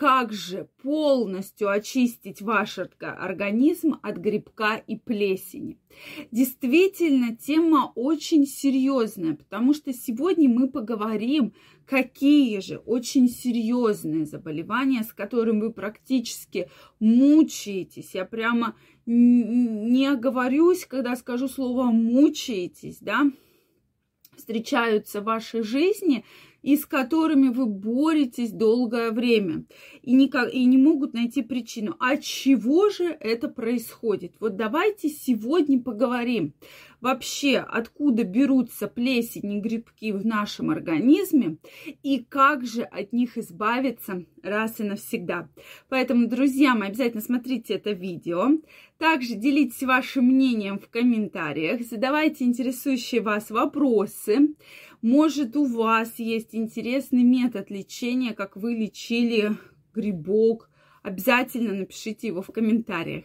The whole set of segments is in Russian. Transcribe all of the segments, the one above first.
как же полностью очистить ваш организм от грибка и плесени. Действительно, тема очень серьезная, потому что сегодня мы поговорим, какие же очень серьезные заболевания, с которыми вы практически мучаетесь. Я прямо не оговорюсь, когда скажу слово мучаетесь, да, встречаются в вашей жизни – и с которыми вы боретесь долгое время и, никак, и не могут найти причину. От чего же это происходит? Вот давайте сегодня поговорим вообще, откуда берутся плесень и грибки в нашем организме и как же от них избавиться раз и навсегда. Поэтому, друзья мои, обязательно смотрите это видео. Также делитесь вашим мнением в комментариях, задавайте интересующие вас вопросы. Может, у вас есть интересный метод лечения, как вы лечили грибок. Обязательно напишите его в комментариях.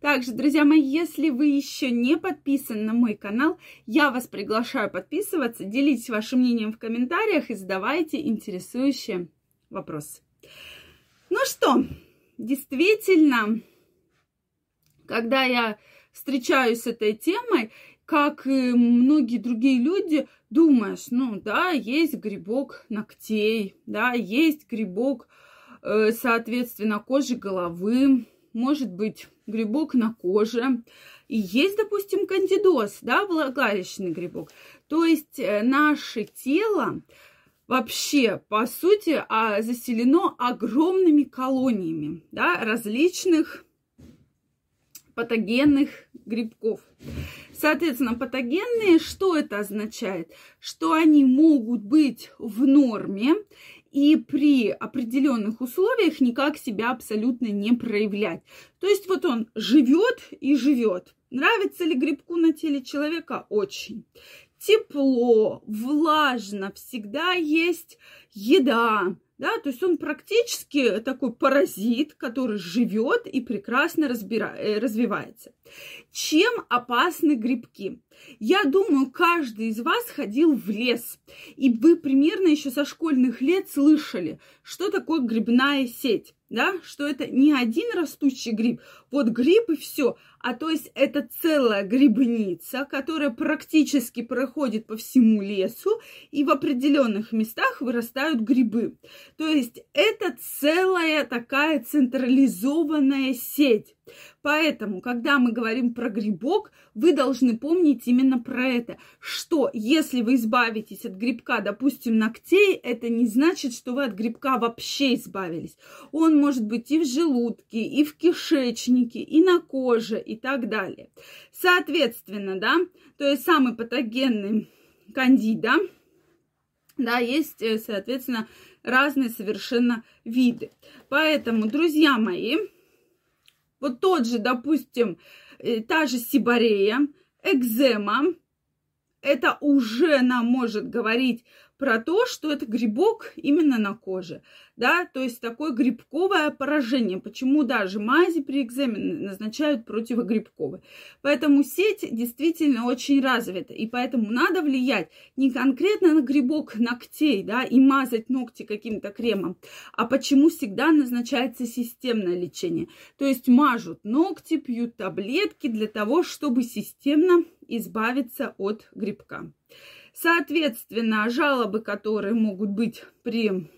Также, друзья мои, если вы еще не подписаны на мой канал, я вас приглашаю подписываться, делитесь вашим мнением в комментариях и задавайте интересующие вопросы. Ну что, действительно, когда я встречаюсь с этой темой, как и многие другие люди, думаешь, ну да, есть грибок ногтей, да, есть грибок, э, соответственно, кожи головы, может быть грибок на коже. И есть, допустим, кандидоз, да, влагалищный грибок. То есть э, наше тело вообще, по сути, а, заселено огромными колониями, да, различных патогенных грибков. Соответственно, патогенные, что это означает? Что они могут быть в норме и при определенных условиях никак себя абсолютно не проявлять. То есть вот он живет и живет. Нравится ли грибку на теле человека? Очень. Тепло, влажно, всегда есть еда, да, то есть он практически такой паразит, который живет и прекрасно разбира... Э, развивается. Чем опасны грибки? Я думаю, каждый из вас ходил в лес, и вы примерно еще со школьных лет слышали, что такое грибная сеть да, что это не один растущий гриб, вот гриб и все, а то есть это целая грибница, которая практически проходит по всему лесу, и в определенных местах вырастают грибы. То есть это целая такая централизованная сеть. Поэтому, когда мы говорим про грибок, вы должны помнить именно про это, что если вы избавитесь от грибка, допустим, ногтей, это не значит, что вы от грибка вообще избавились. Он может быть и в желудке, и в кишечнике, и на коже, и так далее. Соответственно, да, то есть самый патогенный кандида, да, есть, э, соответственно, разные совершенно виды. Поэтому, друзья мои, вот тот же, допустим, э, та же сибарея, экзема, это уже нам может говорить про то, что это грибок именно на коже, да, то есть такое грибковое поражение. Почему даже мази при экземе назначают противогрибковые. Поэтому сеть действительно очень развита, и поэтому надо влиять не конкретно на грибок ногтей, да, и мазать ногти каким-то кремом, а почему всегда назначается системное лечение. То есть мажут ногти, пьют таблетки для того, чтобы системно избавиться от грибка. Соответственно, жалобы, которые могут быть при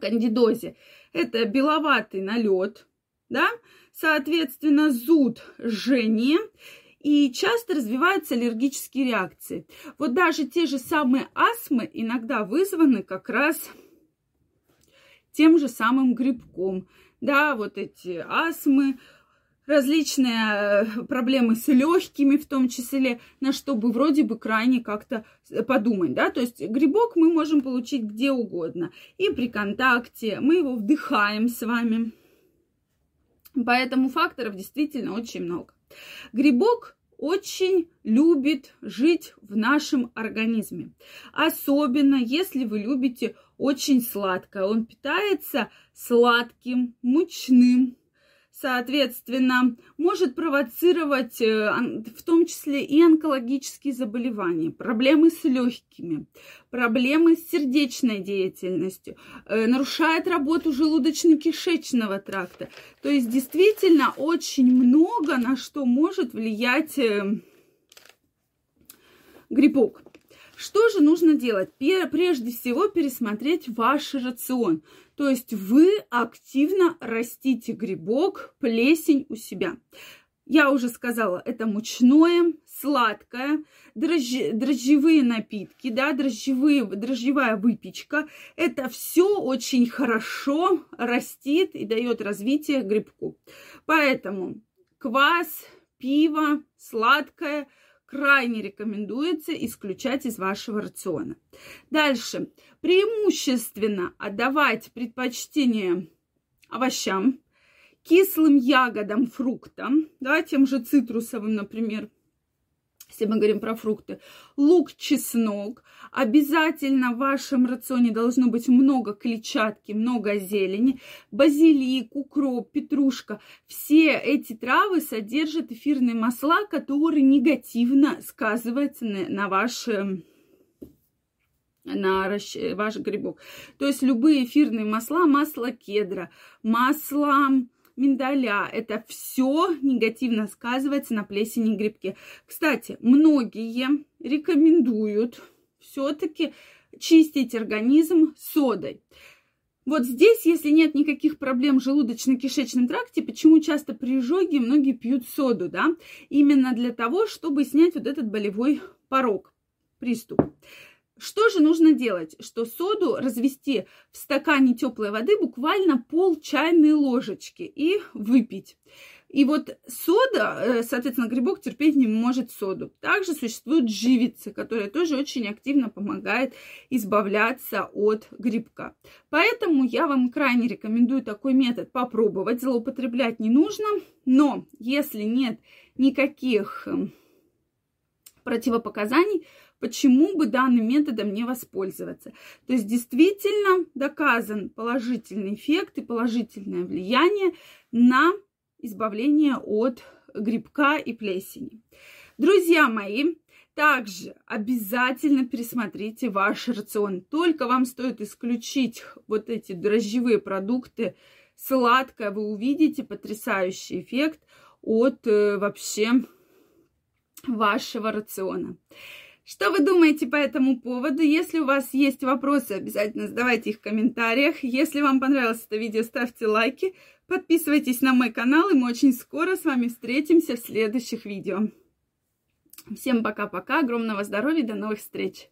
кандидозе, это беловатый налет, да, соответственно, зуд, жжение и часто развиваются аллергические реакции. Вот даже те же самые астмы иногда вызваны как раз тем же самым грибком. Да, вот эти астмы, различные э, проблемы с легкими в том числе, на что бы вроде бы крайне как-то э, подумать, да, то есть грибок мы можем получить где угодно, и при контакте, мы его вдыхаем с вами, поэтому факторов действительно очень много. Грибок очень любит жить в нашем организме. Особенно, если вы любите очень сладкое. Он питается сладким, мучным, соответственно, может провоцировать э, в том числе и онкологические заболевания, проблемы с легкими, проблемы с сердечной деятельностью, э, нарушает работу желудочно-кишечного тракта. То есть действительно очень много на что может влиять э, грибок. Что же нужно делать? Прежде всего пересмотреть ваш рацион. То есть вы активно растите грибок, плесень у себя. Я уже сказала, это мучное, сладкое, дрожжи, дрожжевые напитки, да, дрожжевые, дрожжевая выпечка. Это все очень хорошо растит и дает развитие грибку. Поэтому квас, пиво, сладкое – крайне рекомендуется исключать из вашего рациона. Дальше. Преимущественно отдавать предпочтение овощам, кислым ягодам, фруктам, да, тем же цитрусовым, например, если мы говорим про фрукты, лук, чеснок. Обязательно в вашем рационе должно быть много клетчатки, много зелени, базилик, укроп, петрушка. Все эти травы содержат эфирные масла, которые негативно сказываются на, на ваш на ваш грибок. То есть любые эфирные масла, масло кедра, масло миндаля. Это все негативно сказывается на плесени и грибке. Кстати, многие рекомендуют все-таки чистить организм содой. Вот здесь, если нет никаких проблем в желудочно-кишечном тракте, почему часто при изжоге многие пьют соду, да? Именно для того, чтобы снять вот этот болевой порог, приступ. Что же нужно делать? Что соду развести в стакане теплой воды буквально пол чайной ложечки и выпить. И вот сода, э, соответственно, грибок терпеть не может соду. Также существует живица, которая тоже очень активно помогает избавляться от грибка. Поэтому я вам крайне рекомендую такой метод попробовать. Злоупотреблять не нужно, но если нет никаких эм, противопоказаний, почему бы данным методом не воспользоваться. То есть действительно доказан положительный эффект и положительное влияние на избавление от грибка и плесени. Друзья мои, также обязательно пересмотрите ваш рацион. Только вам стоит исключить вот эти дрожжевые продукты, сладкое, вы увидите потрясающий эффект от э, вообще вашего рациона. Что вы думаете по этому поводу? Если у вас есть вопросы, обязательно задавайте их в комментариях. Если вам понравилось это видео, ставьте лайки, подписывайтесь на мой канал, и мы очень скоро с вами встретимся в следующих видео. Всем пока-пока, огромного здоровья, до новых встреч!